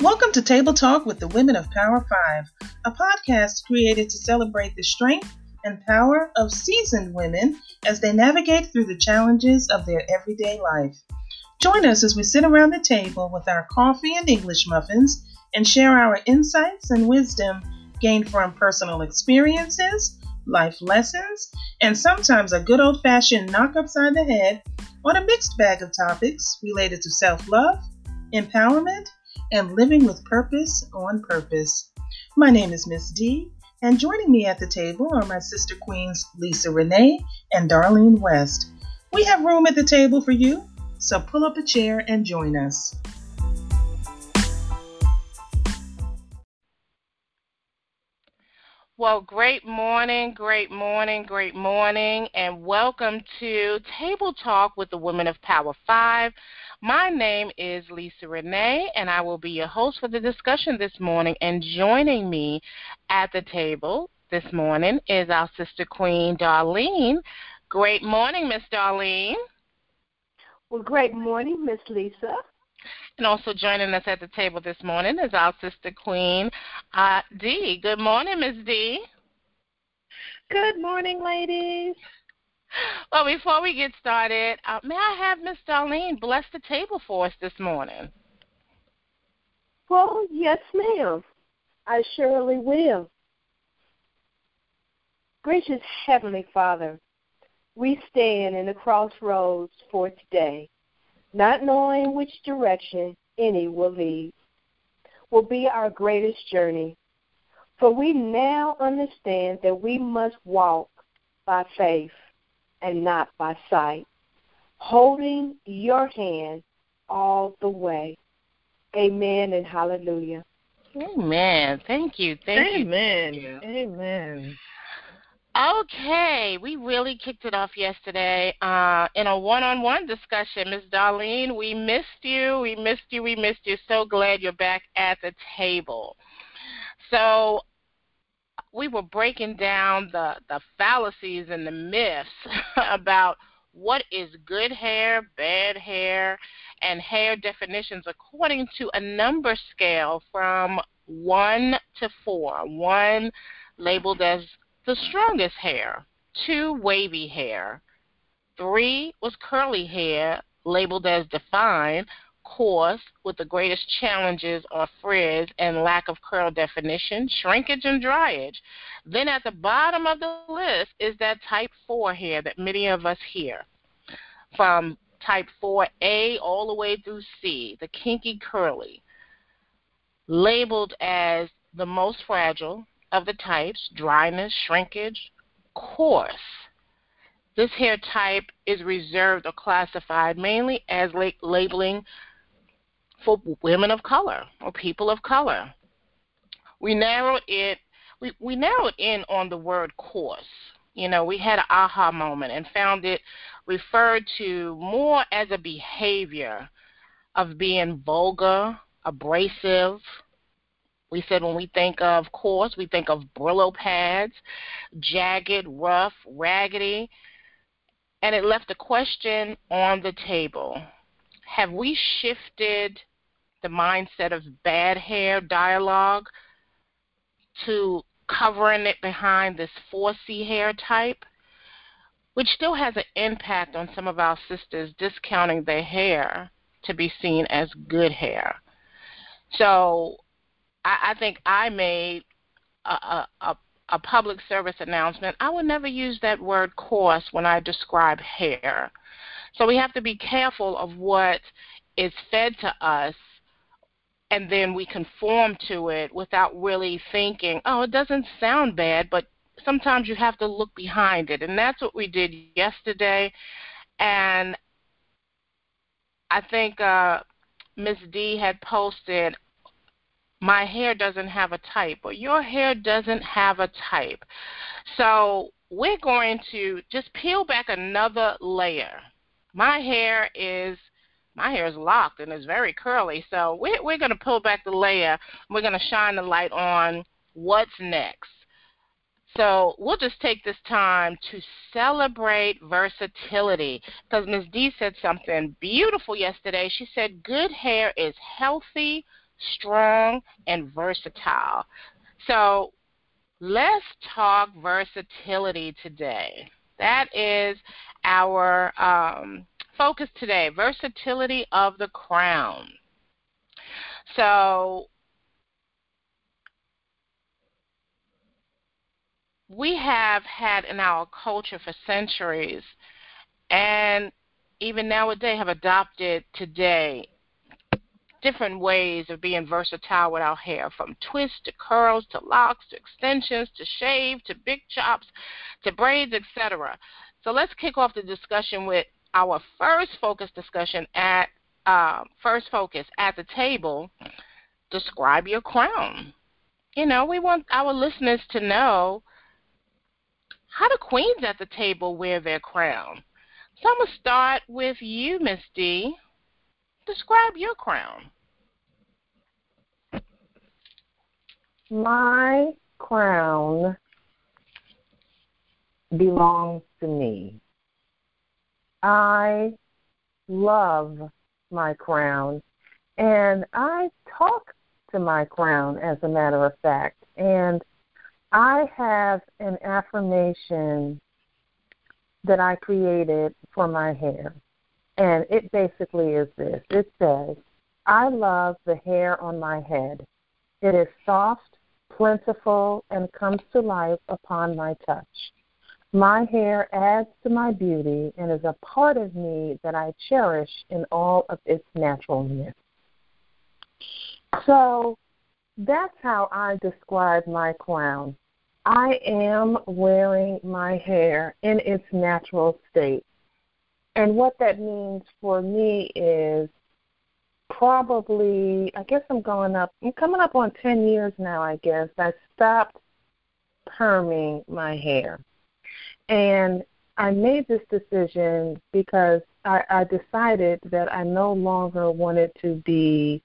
Welcome to Table Talk with the Women of Power 5, a podcast created to celebrate the strength and power of seasoned women as they navigate through the challenges of their everyday life. Join us as we sit around the table with our coffee and English muffins and share our insights and wisdom gained from personal experiences, life lessons, and sometimes a good old fashioned knock upside the head on a mixed bag of topics related to self love, empowerment, and living with purpose on purpose. My name is Miss D, and joining me at the table are my sister queens Lisa Renee and Darlene West. We have room at the table for you, so pull up a chair and join us. Well, great morning, great morning, great morning, and welcome to Table Talk with the Women of Power 5. My name is Lisa Renee, and I will be your host for the discussion this morning. And joining me at the table this morning is our sister queen, Darlene. Great morning, Miss Darlene. Well, great morning, Miss Lisa. And also joining us at the table this morning is our sister queen, uh, Dee. Good morning, Miss Dee. Good morning, ladies. Well, before we get started, uh, may I have Miss Darlene bless the table for us this morning? Well, yes, ma'am. I surely will. Gracious Heavenly Father, we stand in the crossroads for today not knowing which direction any will lead, will be our greatest journey. For we now understand that we must walk by faith and not by sight, holding your hand all the way. Amen and hallelujah. Amen. Thank you. Thank Amen. you. Amen. Okay, we really kicked it off yesterday uh, in a one-on-one discussion. Ms. Darlene, we missed you. We missed you. We missed you. So glad you're back at the table. So we were breaking down the, the fallacies and the myths about what is good hair, bad hair, and hair definitions according to a number scale from 1 to 4. 1 labeled as the strongest hair, two wavy hair, three was curly hair, labeled as defined, coarse, with the greatest challenges are frizz and lack of curl definition, shrinkage, and dryage. Then at the bottom of the list is that type 4 hair that many of us hear. From type 4A all the way through C, the kinky curly, labeled as the most fragile, of the types dryness, shrinkage, coarse. This hair type is reserved or classified mainly as labeling for women of color or people of color. We narrowed it we, we narrowed in on the word coarse. You know, we had an aha moment and found it referred to more as a behavior of being vulgar, abrasive, we said when we think of coarse, we think of Brillo pads, jagged, rough, raggedy. And it left a question on the table. Have we shifted the mindset of bad hair dialogue to covering it behind this 4C hair type, which still has an impact on some of our sisters discounting their hair to be seen as good hair. So I, I think I made a, a, a public service announcement. I would never use that word coarse when I describe hair. So we have to be careful of what is fed to us and then we conform to it without really thinking, oh, it doesn't sound bad, but sometimes you have to look behind it. And that's what we did yesterday. And I think uh, Ms. D had posted my hair doesn't have a type or your hair doesn't have a type. So we're going to just peel back another layer. My hair is my hair is locked and it's very curly. So we're, we're going to pull back the layer. We're going to shine the light on what's next. So we'll just take this time to celebrate versatility because Ms. D said something beautiful yesterday. She said good hair is healthy, strong, and versatile. So let's talk versatility today. That is our um, focus today versatility of the crown. So, we have had in our culture for centuries, and even nowadays have adopted today different ways of being versatile with our hair from twists to curls to locks to extensions to shave to big chops to braids, etc. So let's kick off the discussion with our first focus discussion at uh, first focus at the table. Describe your crown. You know, we want our listeners to know how do queens at the table wear their crown. So I'm gonna start with you, Miss D. Describe your crown. My crown belongs to me. I love my crown, and I talk to my crown, as a matter of fact. And I have an affirmation that I created for my hair. And it basically is this it says, I love the hair on my head. It is soft, plentiful, and comes to life upon my touch. My hair adds to my beauty and is a part of me that I cherish in all of its naturalness. So that's how I describe my crown. I am wearing my hair in its natural state. And what that means for me is probably, I guess I'm going up, I'm coming up on 10 years now, I guess. I stopped perming my hair. And I made this decision because I, I decided that I no longer wanted to be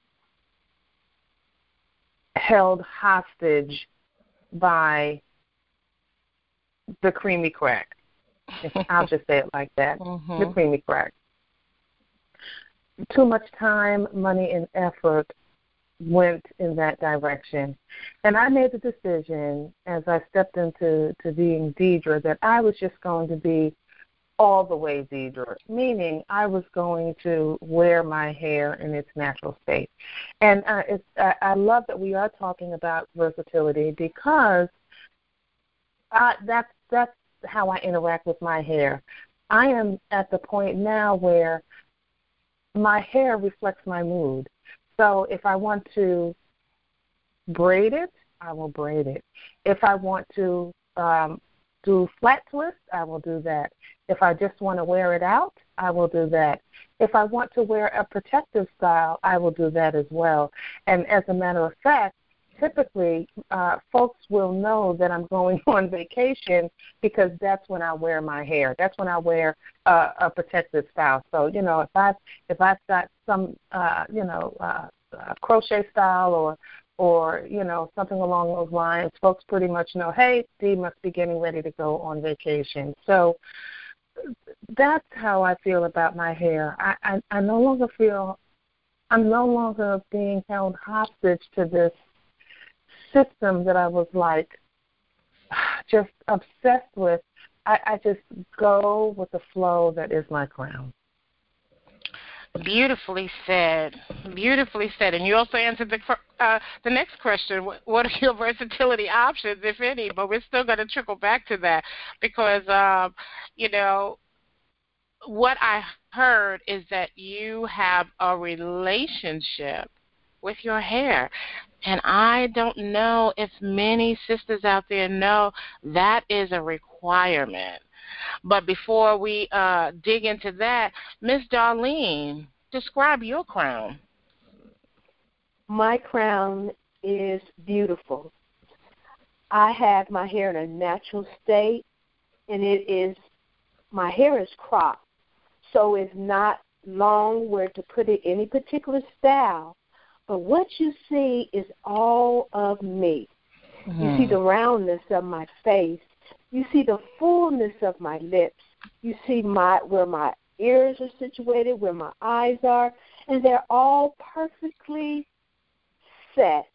held hostage by the creamy crack. I'll just say it like that. Mm-hmm. The creamy crack. Too much time, money, and effort went in that direction. And I made the decision as I stepped into to being Deidre that I was just going to be all the way Deidre, meaning I was going to wear my hair in its natural state. And uh, it's, I, I love that we are talking about versatility because that's that's how I interact with my hair. I am at the point now where my hair reflects my mood. So if I want to braid it, I will braid it. If I want to um, do flat twist, I will do that. If I just want to wear it out, I will do that. If I want to wear a protective style, I will do that as well. And as a matter of fact, typically uh, folks will know that I'm going on vacation because that's when I wear my hair. That's when I wear uh, a protective style. So you know, if I if I've got some uh, you know uh, crochet style or or you know something along those lines, folks pretty much know, hey, Dee must be getting ready to go on vacation. So that's how I feel about my hair. I, I I no longer feel I'm no longer being held hostage to this system that I was like just obsessed with. I, I just go with the flow that is my crown. Beautifully said. Beautifully said. And you also answered the uh, the next question: What are your versatility options, if any? But we're still going to trickle back to that because, um, you know, what I heard is that you have a relationship with your hair. And I don't know if many sisters out there know that is a requirement. But before we uh, dig into that, Miss Darlene, describe your crown. My crown is beautiful. I have my hair in a natural state, and it is my hair is cropped, so it's not long where to put it any particular style. But what you see is all of me. Mm-hmm. You see the roundness of my face. You see the fullness of my lips. You see my where my ears are situated, where my eyes are, and they're all perfectly set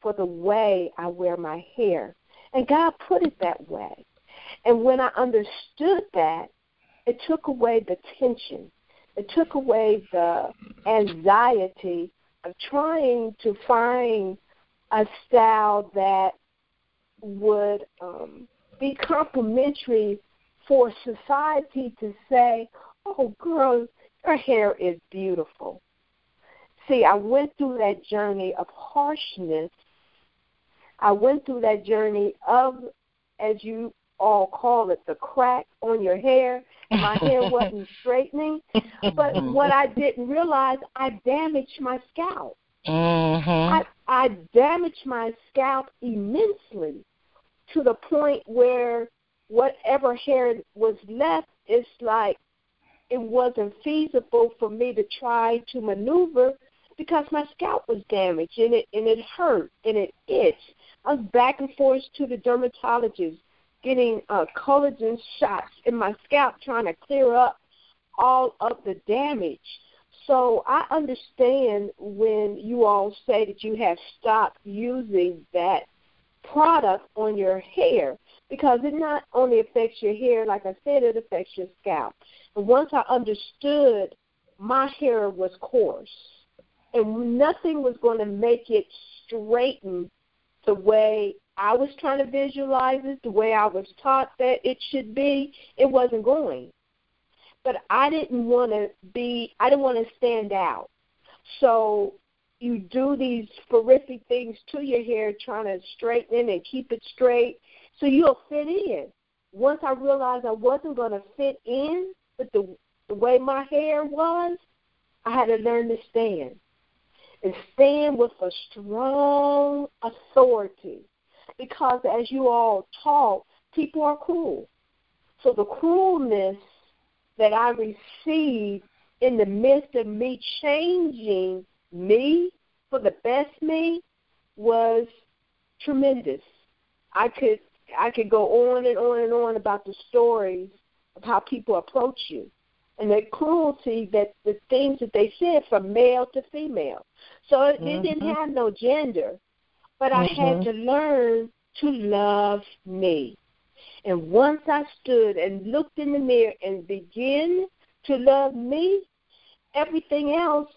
for the way I wear my hair. And God put it that way. And when I understood that, it took away the tension. It took away the anxiety trying to find a style that would um, be complimentary for society to say, oh, girl, your hair is beautiful. See, I went through that journey of harshness. I went through that journey of, as you all call it, the crack on your hair. My hair wasn't straightening. But what I didn't realize, I damaged my scalp. Mm-hmm. I, I damaged my scalp immensely to the point where whatever hair was left, it's like it wasn't feasible for me to try to maneuver because my scalp was damaged and it and it hurt and it itched. I was back and forth to the dermatologist getting uh, collagen shots in my scalp trying to clear up all of the damage. So I understand when you all say that you have stopped using that product on your hair because it not only affects your hair, like I said, it affects your scalp. And once I understood my hair was coarse and nothing was going to make it straighten the way I was trying to visualize it, the way I was taught that it should be, it wasn't going but I didn't want to be, I didn't want to stand out. So you do these horrific things to your hair, trying to straighten it and keep it straight, so you'll fit in. Once I realized I wasn't going to fit in with the, the way my hair was, I had to learn to stand. And stand with a strong authority. Because as you all talk, people are cruel. So the cruelness that I received in the midst of me changing me for the best me was tremendous. I could I could go on and on and on about the stories of how people approach you and the cruelty that the things that they said from male to female. So it, mm-hmm. it didn't have no gender, but mm-hmm. I had mm-hmm. to learn to love me. And once I stood and looked in the mirror and began to love me, everything else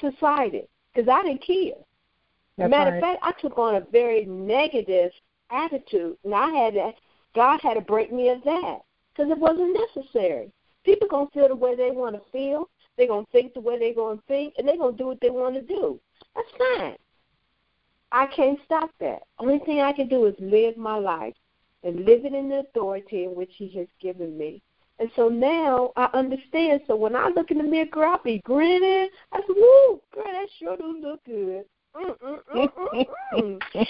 subsided because I didn't care. That's Matter right. of fact, I took on a very negative attitude, and I had to, God had to break me of that because it wasn't necessary. People gonna feel the way they want to feel. They're gonna think the way they're gonna think, and they're gonna do what they want to do. That's fine. I can't stop that. Only thing I can do is live my life and living in the authority in which He has given me. And so now I understand. So when I look in the mirror, girl, I be grinning. I say, "Woo, girl, that sure do look good."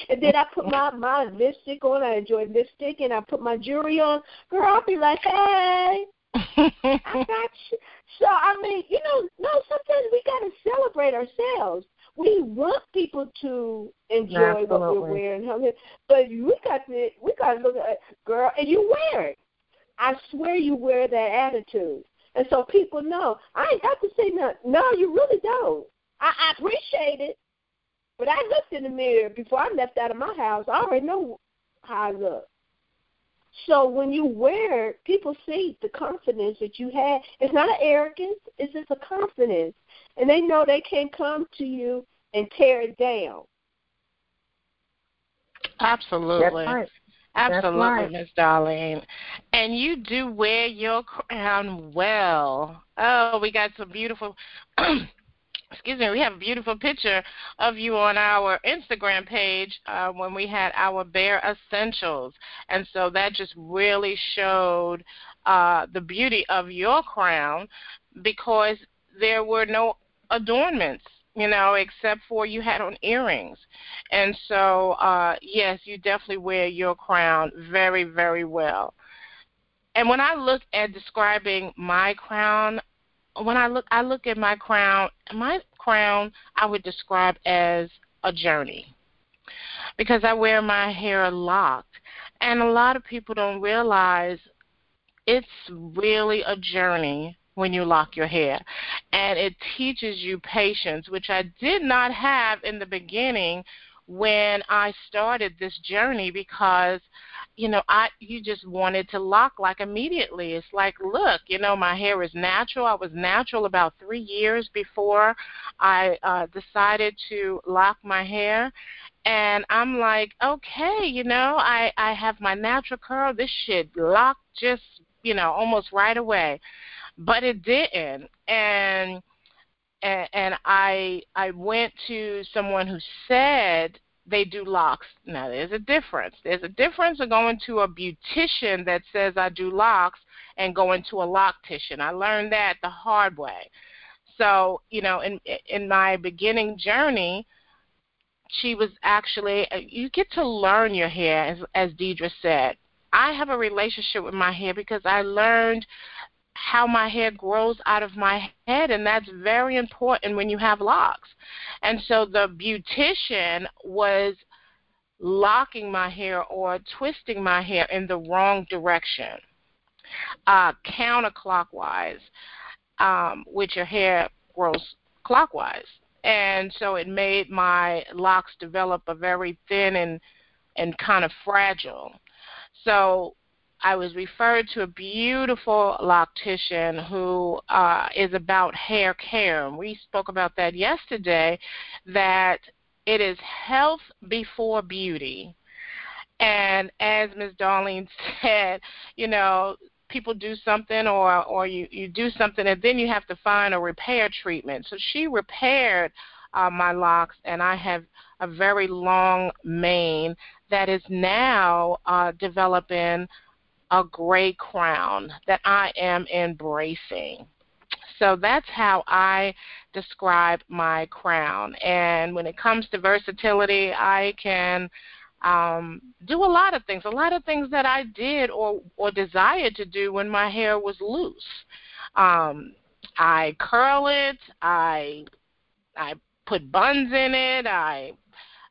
And then I put my my lipstick on. I enjoy lipstick, and I put my jewelry on. Girl, I'll be like, "Hey, I got you." So I mean, you know, no. Sometimes we gotta celebrate ourselves we want people to enjoy Absolutely. what we're wearing, but we got to we got to look at girl, and you wear it. I swear you wear that attitude, and so people know. I ain't got to say nothing. No, you really don't. I, I appreciate it, but I looked in the mirror before I left out of my house. I already know how I look. So when you wear it, people see the confidence that you have. It's not an arrogance, it's just a confidence. And they know they can't come to you and tear it down. Absolutely. Right. Absolutely, right. Miss Darlene. And you do wear your crown well. Oh, we got some beautiful excuse me, we have a beautiful picture of you on our Instagram page uh, when we had our Bare Essentials. And so that just really showed uh, the beauty of your crown because there were no adornments you know, except for you had on earrings. And so, uh, yes, you definitely wear your crown very, very well. And when I look at describing my crown, when I look I look at my crown, my crown I would describe as a journey. Because I wear my hair locked. And a lot of people don't realize it's really a journey when you lock your hair. And it teaches you patience, which I did not have in the beginning when I started this journey because you know I you just wanted to lock like immediately. It's like, look, you know, my hair is natural. I was natural about 3 years before I uh decided to lock my hair and I'm like, okay, you know, I I have my natural curl. This should lock just, you know, almost right away but it didn't. And and, and I I went to someone who said they do locks. Now there's a difference. There's a difference of going to a beautician that says I do locks and going to a loctician. I learned that the hard way. So, you know, in in my beginning journey, she was actually uh, you get to learn your hair as as Deidre said. I have a relationship with my hair because I learned how my hair grows out of my head and that's very important when you have locks. And so the beautician was locking my hair or twisting my hair in the wrong direction, uh, counterclockwise, um, which your hair grows clockwise. And so it made my locks develop a very thin and and kind of fragile. So I was referred to a beautiful loctician who uh, is about hair care. And we spoke about that yesterday, that it is health before beauty. And as Ms. Darlene said, you know, people do something or or you you do something and then you have to find a repair treatment. So she repaired uh, my locks and I have a very long mane that is now uh, developing a gray crown that I am embracing. So that's how I describe my crown. And when it comes to versatility, I can um, do a lot of things, a lot of things that I did or, or desired to do when my hair was loose. Um, I curl it, I I put buns in it, I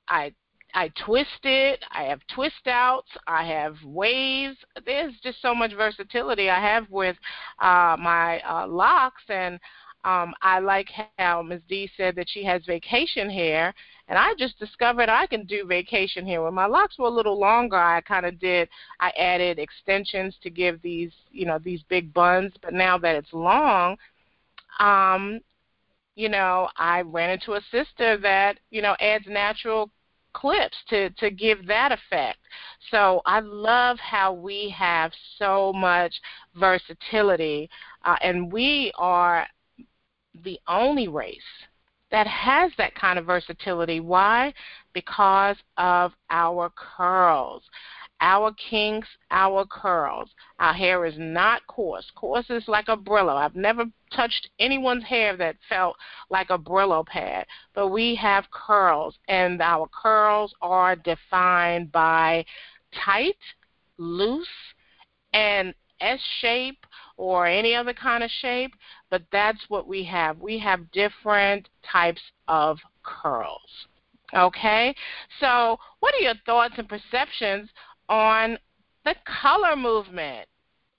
I I twist it. I have twist outs. I have waves. There's just so much versatility I have with uh, my uh, locks, and um, I like how Ms. D said that she has vacation hair, and I just discovered I can do vacation hair. When my locks were a little longer, I kind of did. I added extensions to give these, you know, these big buns. But now that it's long, um, you know, I ran into a sister that you know adds natural clips to to give that effect. So I love how we have so much versatility, uh, and we are the only race that has that kind of versatility. Why? Because of our curls our kinks, our curls. Our hair is not coarse. Coarse is like a Brillo. I've never touched anyone's hair that felt like a Brillo pad, but we have curls, and our curls are defined by tight, loose, and S shape or any other kind of shape, but that's what we have. We have different types of curls. Okay? So, what are your thoughts and perceptions on the color movement.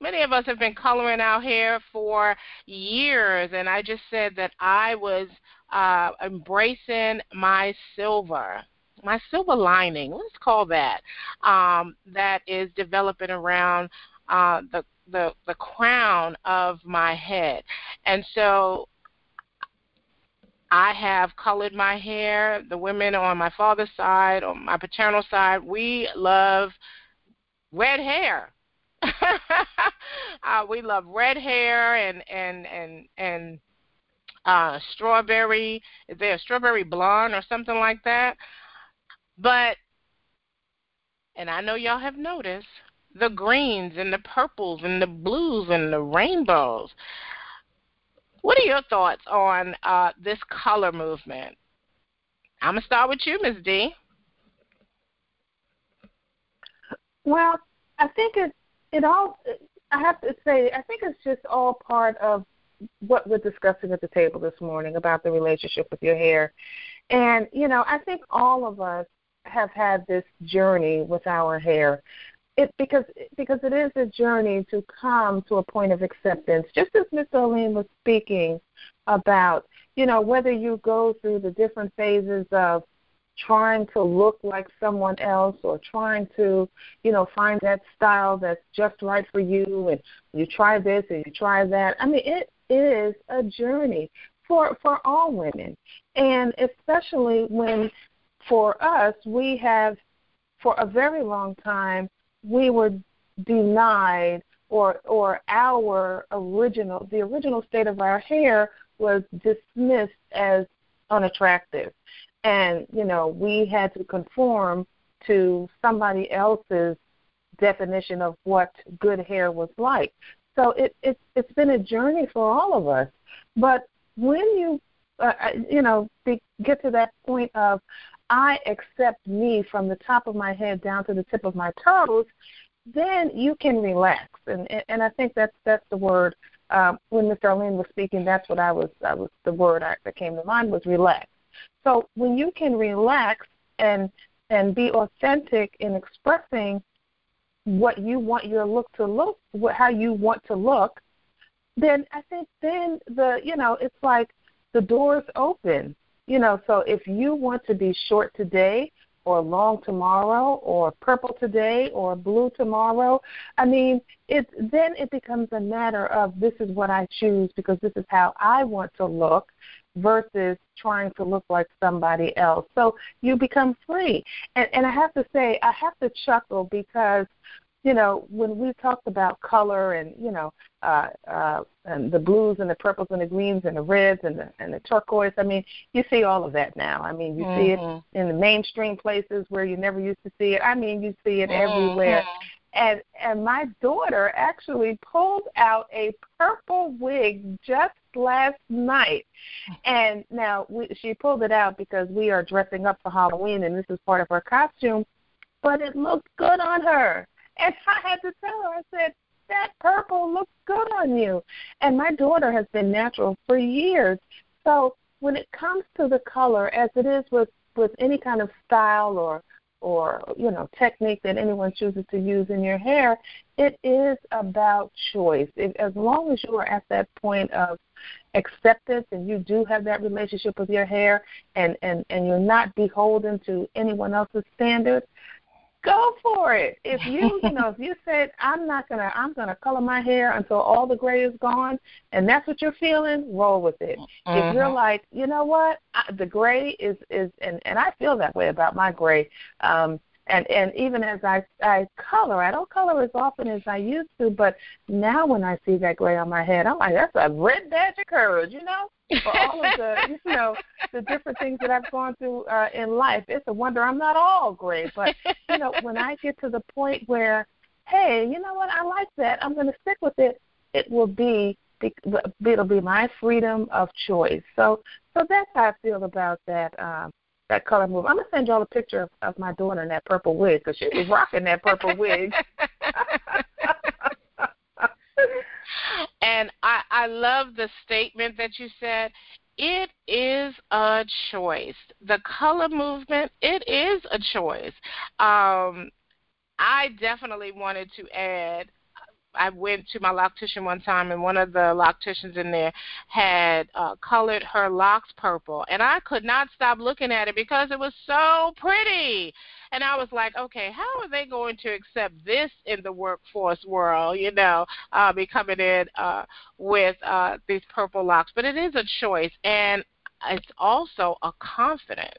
Many of us have been coloring our hair for years, and I just said that I was uh, embracing my silver, my silver lining. Let's call that um, that is developing around uh, the the the crown of my head, and so I have colored my hair. The women on my father's side, on my paternal side, we love red hair. uh, we love red hair and and and and uh, strawberry. Is there a strawberry blonde or something like that? But and I know y'all have noticed the greens and the purples and the blues and the rainbows. What are your thoughts on uh, this color movement? I'm gonna start with you, Ms. D. Well, I think it it all. I have to say, I think it's just all part of what we're discussing at the table this morning about the relationship with your hair. And you know, I think all of us have had this journey with our hair it because because it is a journey to come to a point of acceptance. Just as Miss Darlene was speaking about, you know, whether you go through the different phases of trying to look like someone else or trying to, you know, find that style that's just right for you and you try this and you try that. I mean, it is a journey for for all women. And especially when for us we have for a very long time we were denied or or our original the original state of our hair was dismissed as unattractive and you know we had to conform to somebody else's definition of what good hair was like so it, it it's been a journey for all of us but when you uh, uh you know be, get to that point of I accept me from the top of my head down to the tip of my toes, then you can relax. And and I think that's that's the word. Um, when Miss Darlene was speaking, that's what I was. I was the word I, that came to mind was relax. So when you can relax and and be authentic in expressing what you want your look to look, what, how you want to look, then I think then the you know it's like the doors open. You know, so if you want to be short today or long tomorrow or purple today or blue tomorrow, I mean, it then it becomes a matter of this is what I choose because this is how I want to look versus trying to look like somebody else. So you become free. And and I have to say I have to chuckle because you know, when we talked about color and you know, uh, uh, and the blues and the purples and the greens and the reds and the and the turquoise, I mean, you see all of that now. I mean, you mm-hmm. see it mm-hmm. in the mainstream places where you never used to see it. I mean, you see it mm-hmm. everywhere. And and my daughter actually pulled out a purple wig just last night. And now we, she pulled it out because we are dressing up for Halloween, and this is part of her costume. But it looked good on her. And I had to tell her, I said, that purple looks good on you. And my daughter has been natural for years. So when it comes to the color, as it is with, with any kind of style or or you know technique that anyone chooses to use in your hair, it is about choice. As long as you are at that point of acceptance and you do have that relationship with your hair and and and you're not beholden to anyone else's standards go for it. If you, you know, if you said I'm not gonna, I'm gonna color my hair until all the gray is gone, and that's what you're feeling, roll with it. Mm-hmm. If you're like, you know what, I, the gray is is, and and I feel that way about my gray. Um, and and even as I I color, I don't color as often as I used to, but now when I see that gray on my head, I'm like, that's a red badge of courage, you know, for all of the you know the different things that I've gone through uh, in life. It's a wonder I'm not all gray, but you know when I get to the point where, hey, you know what, I like that, I'm going to stick with it. It will be it'll be my freedom of choice. So so that's how I feel about that. Um, that color move. I'm gonna send y'all a picture of, of my daughter in that purple wig because she was rocking that purple wig. and I I love the statement that you said. It is a choice. The color movement, it is a choice. Um, I definitely wanted to add I went to my loctician one time, and one of the locticians in there had uh, colored her locks purple, and I could not stop looking at it because it was so pretty. And I was like, okay, how are they going to accept this in the workforce world? You know, uh, be coming in uh, with uh, these purple locks, but it is a choice, and it's also a confidence.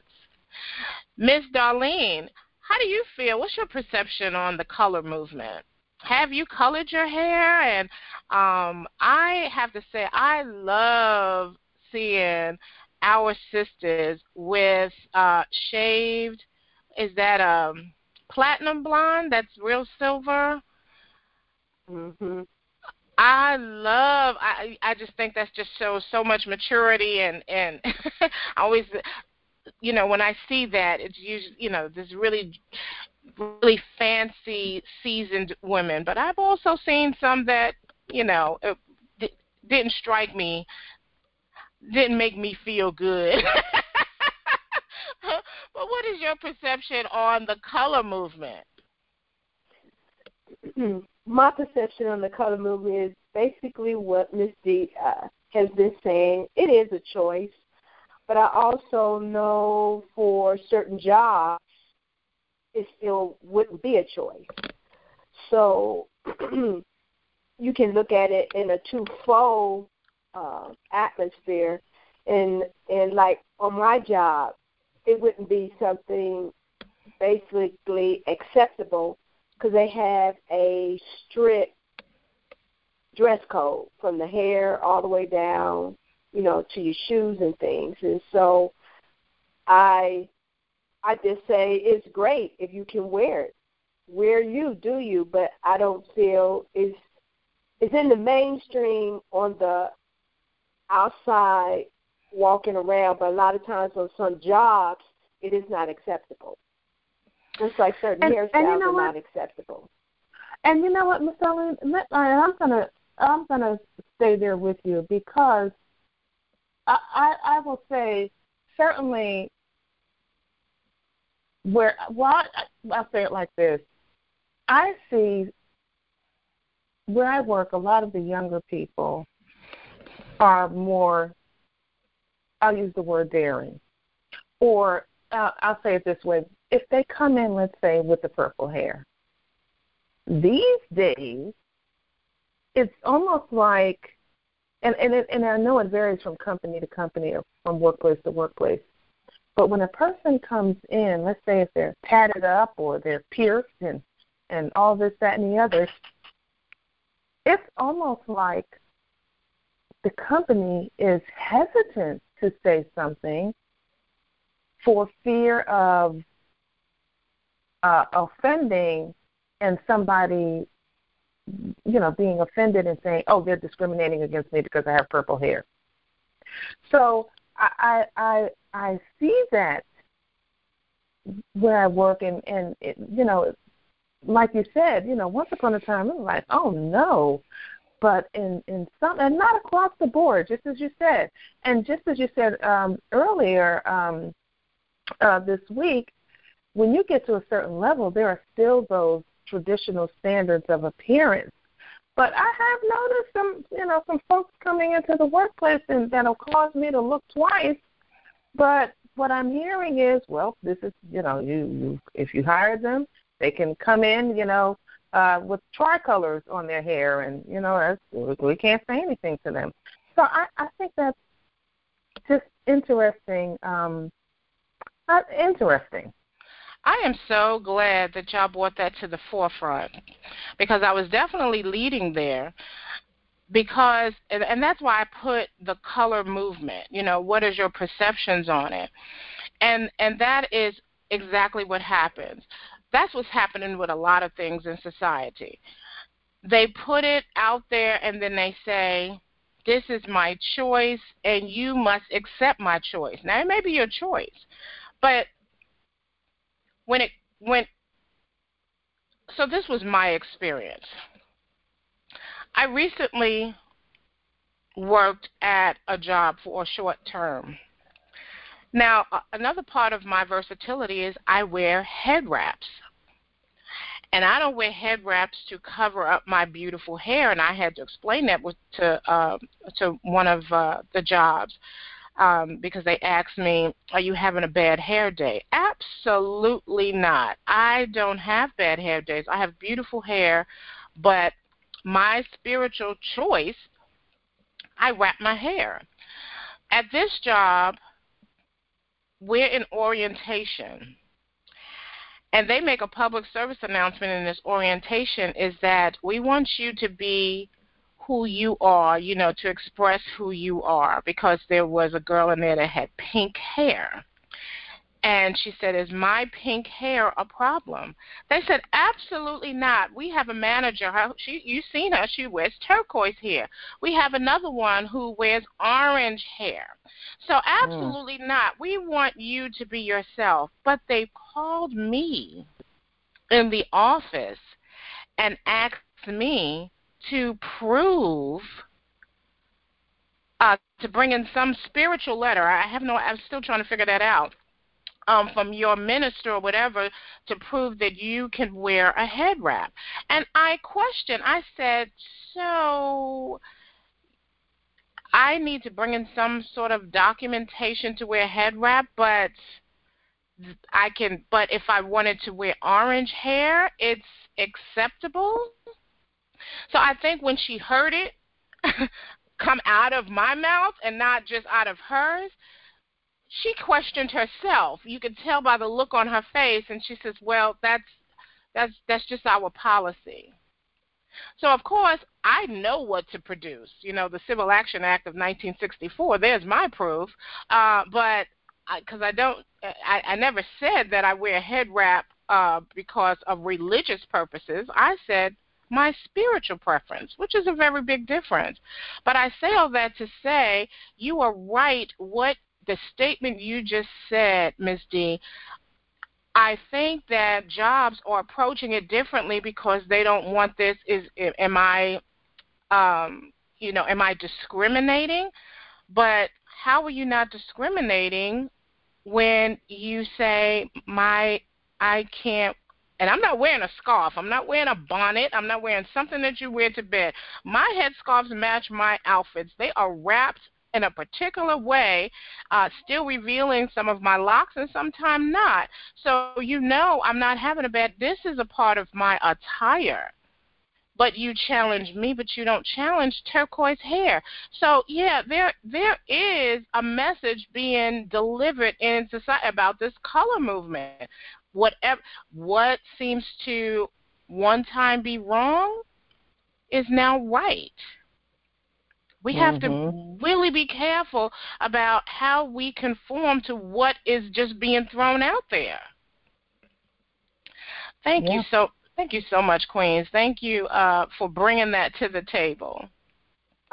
Miss Darlene, how do you feel? What's your perception on the color movement? Have you colored your hair? And um, I have to say, I love seeing our sisters with uh, shaved. Is that um platinum blonde? That's real silver. Mhm. I love. I I just think that's just shows so much maturity and and I always, you know, when I see that, it's usually you know this really really fancy seasoned women, but I've also seen some that you know d- didn't strike me, didn't make me feel good. but what is your perception on the color movement? my perception on the color movement is basically what Ms. D uh, has been saying. It is a choice, but I also know for certain jobs, it still wouldn't be a choice. So you can look at it in a twofold uh, atmosphere, and and like on my job, it wouldn't be something basically acceptable because they have a strict dress code from the hair all the way down, you know, to your shoes and things. And so I I just say it's great if you can wear it. Wear you, do you, but I don't feel it's it's in the mainstream on the outside walking around, but a lot of times on some jobs it is not acceptable. Just like certain and, hairstyles and you know are what? not acceptable. And you know what, Miss Ellen, I'm gonna I'm gonna stay there with you because I, I I will say certainly where well I, I'll say it like this. I see where I work, a lot of the younger people are more, I'll use the word daring. Or uh, I'll say it this way if they come in, let's say, with the purple hair, these days, it's almost like, and and, it, and I know it varies from company to company or from workplace to workplace, but when a person comes in, let's say if they're tatted up or they're pierced and and all this, that, and the other, it's almost like the company is hesitant to say something for fear of uh, offending and somebody, you know, being offended and saying, "Oh, they're discriminating against me because I have purple hair." So I I I see that where I work, and and it, you know, like you said, you know, once upon a time it was like, oh no, but in in some and not across the board, just as you said, and just as you said um, earlier um, uh, this week, when you get to a certain level, there are still those traditional standards of appearance. But I have noticed some, you know, some folks coming into the workplace and that'll cause me to look twice. But what I'm hearing is, well, this is, you know, you, you if you hire them, they can come in, you know, uh, with tricolors on their hair, and you know, that's, we can't say anything to them. So I, I think that's just interesting. Um, uh, interesting. I am so glad that y'all brought that to the forefront because I was definitely leading there because and, that's why I put the color movement. You know, what is your perceptions on it? And and that is exactly what happens. That's what's happening with a lot of things in society. They put it out there and then they say, This is my choice and you must accept my choice. Now it may be your choice, but when it went so this was my experience. I recently worked at a job for a short term. Now, another part of my versatility is I wear head wraps. And I don't wear head wraps to cover up my beautiful hair, and I had to explain that with, to uh, to one of uh, the jobs um, because they asked me, Are you having a bad hair day? Absolutely not. I don't have bad hair days. I have beautiful hair, but my spiritual choice, I wrap my hair. At this job, we're in orientation. And they make a public service announcement in this orientation is that we want you to be who you are, you know, to express who you are because there was a girl in there that had pink hair. And she said, Is my pink hair a problem? They said, Absolutely not. We have a manager. She, you've seen her. She wears turquoise hair. We have another one who wears orange hair. So, absolutely mm. not. We want you to be yourself. But they called me in the office and asked me to prove uh, to bring in some spiritual letter. I have no. I'm still trying to figure that out. um, from your minister or whatever to prove that you can wear a head wrap. And I questioned, I said, so I need to bring in some sort of documentation to wear head wrap, but I can but if I wanted to wear orange hair, it's acceptable. So I think when she heard it come out of my mouth and not just out of hers, she questioned herself. You could tell by the look on her face and she says, "Well, that's that's that's just our policy." So of course, I know what to produce. You know, the Civil Action Act of 1964. There's my proof. Uh, but because I, I don't, I, I never said that I wear a head wrap uh, because of religious purposes. I said my spiritual preference, which is a very big difference. But I say all that to say you are right. What the statement you just said, Ms. D, I think that jobs are approaching it differently because they don't want this. Is am I, um, you know, am I discriminating? But how are you not discriminating when you say my I can't and I'm not wearing a scarf. I'm not wearing a bonnet. I'm not wearing something that you wear to bed. My headscarves match my outfits. They are wrapped in a particular way, uh, still revealing some of my locks and sometimes not. So you know I'm not having a bad. This is a part of my attire. But you challenge me, but you don't challenge turquoise hair. So yeah, there there is a message being delivered in society about this color movement. Whatever what seems to one time be wrong is now right. We have mm-hmm. to really be careful about how we conform to what is just being thrown out there. Thank yeah. you so thank you so much, Queens. Thank you uh, for bringing that to the table.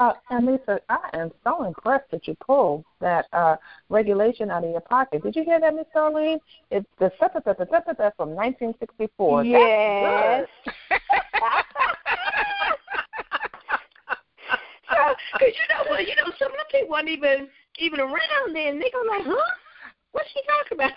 Uh, and Lisa, I am so impressed that you pulled that uh, regulation out of your pocket. Did you hear that, Miss Darlene? It's the from 1964. Yes. Because you know what, you know, some of the people weren't even even around then. They go like, huh? What's she talking about?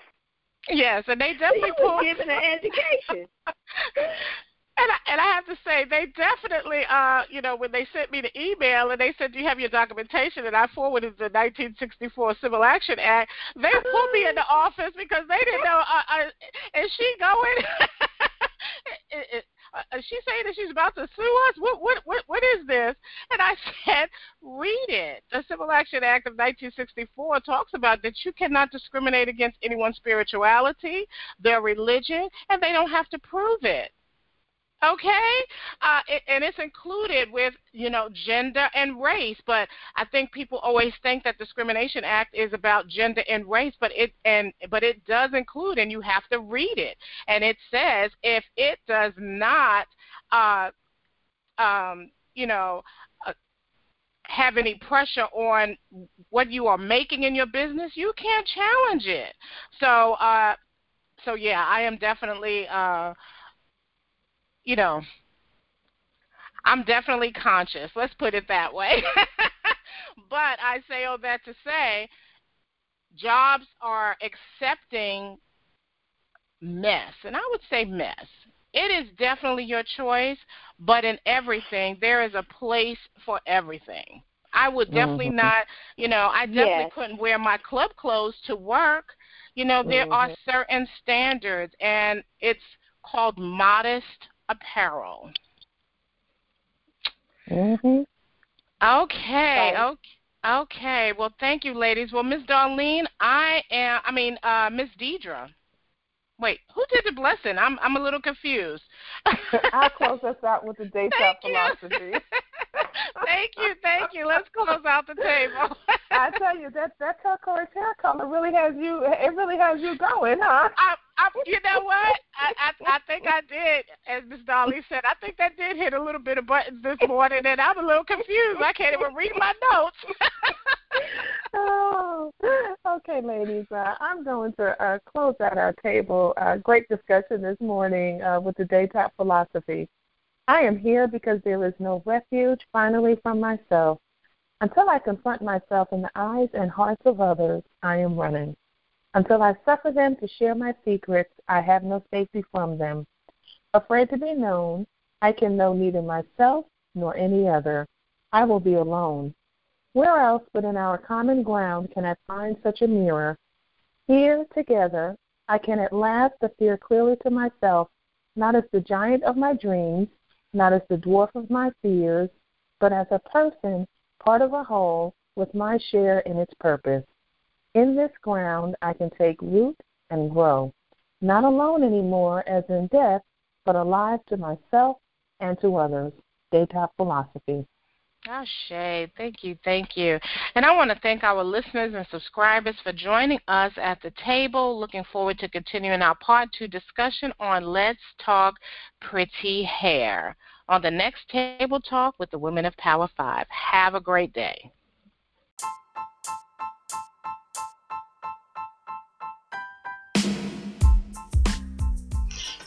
Yes, and they definitely so pulled giving an education. And I, and I have to say, they definitely, uh, you know, when they sent me the email and they said, "Do you have your documentation?" and I forwarded the 1964 Civil Action Act, they pulled me in the office because they didn't know. Uh, uh, is she going? uh, she's saying that she's about to sue us. What, what, what, what is this? And I said, read it. The Civil Action Act of 1964 talks about that you cannot discriminate against anyone's spirituality, their religion, and they don't have to prove it okay? Uh, and it's included with you know gender and race but i think people always think that discrimination act is about gender and race but it and but it does include and you have to read it. And it says if it does not uh um you know uh, have any pressure on what you are making in your business you can't challenge it. So uh so yeah i am definitely uh you know, I'm definitely conscious. Let's put it that way. but I say all that to say jobs are accepting mess. And I would say mess. It is definitely your choice, but in everything, there is a place for everything. I would definitely mm-hmm. not, you know, I definitely yes. couldn't wear my club clothes to work. You know, there mm-hmm. are certain standards, and it's called modest apparel. Mhm. Okay. Okay. Okay. Well, thank you, ladies. Well, Miss Darlene, I am. I mean, uh, Miss Deidre. Wait, who did the blessing? I'm I'm a little confused. I'll close us out with the daytop philosophy. thank you, thank you. Let's close out the table. I tell you that that turquoise hair color really has you. It really has you going, huh? I, I, you know what? I, I I think I did, as Miss Dolly said. I think that did hit a little bit of buttons this morning, and I'm a little confused. I can't even read my notes. oh, okay, ladies. Uh, I'm going to uh, close out our table. Uh, great discussion this morning uh, with the daytop philosophy. I am here because there is no refuge finally from myself. Until I confront myself in the eyes and hearts of others, I am running. Until I suffer them to share my secrets, I have no safety from them. Afraid to be known, I can know neither myself nor any other. I will be alone. Where else but in our common ground can I find such a mirror? Here, together, I can at last appear clearly to myself, not as the giant of my dreams, not as the dwarf of my fears, but as a person, part of a whole, with my share in its purpose. In this ground I can take root and grow, not alone anymore as in death, but alive to myself and to others. Daytop Philosophy. Ashe, thank you, thank you. And I want to thank our listeners and subscribers for joining us at the table. Looking forward to continuing our part two discussion on Let's Talk Pretty Hair on the next Table Talk with the Women of Power 5. Have a great day.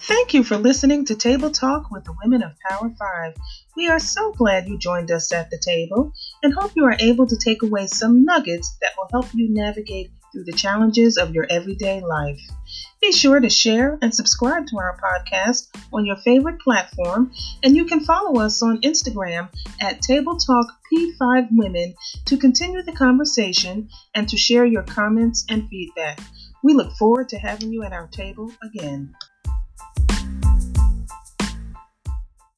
Thank you for listening to Table Talk with the Women of Power 5. We are so glad you joined us at the table and hope you are able to take away some nuggets that will help you navigate through the challenges of your everyday life. Be sure to share and subscribe to our podcast on your favorite platform, and you can follow us on Instagram at Table Talk P5 Women to continue the conversation and to share your comments and feedback. We look forward to having you at our table again.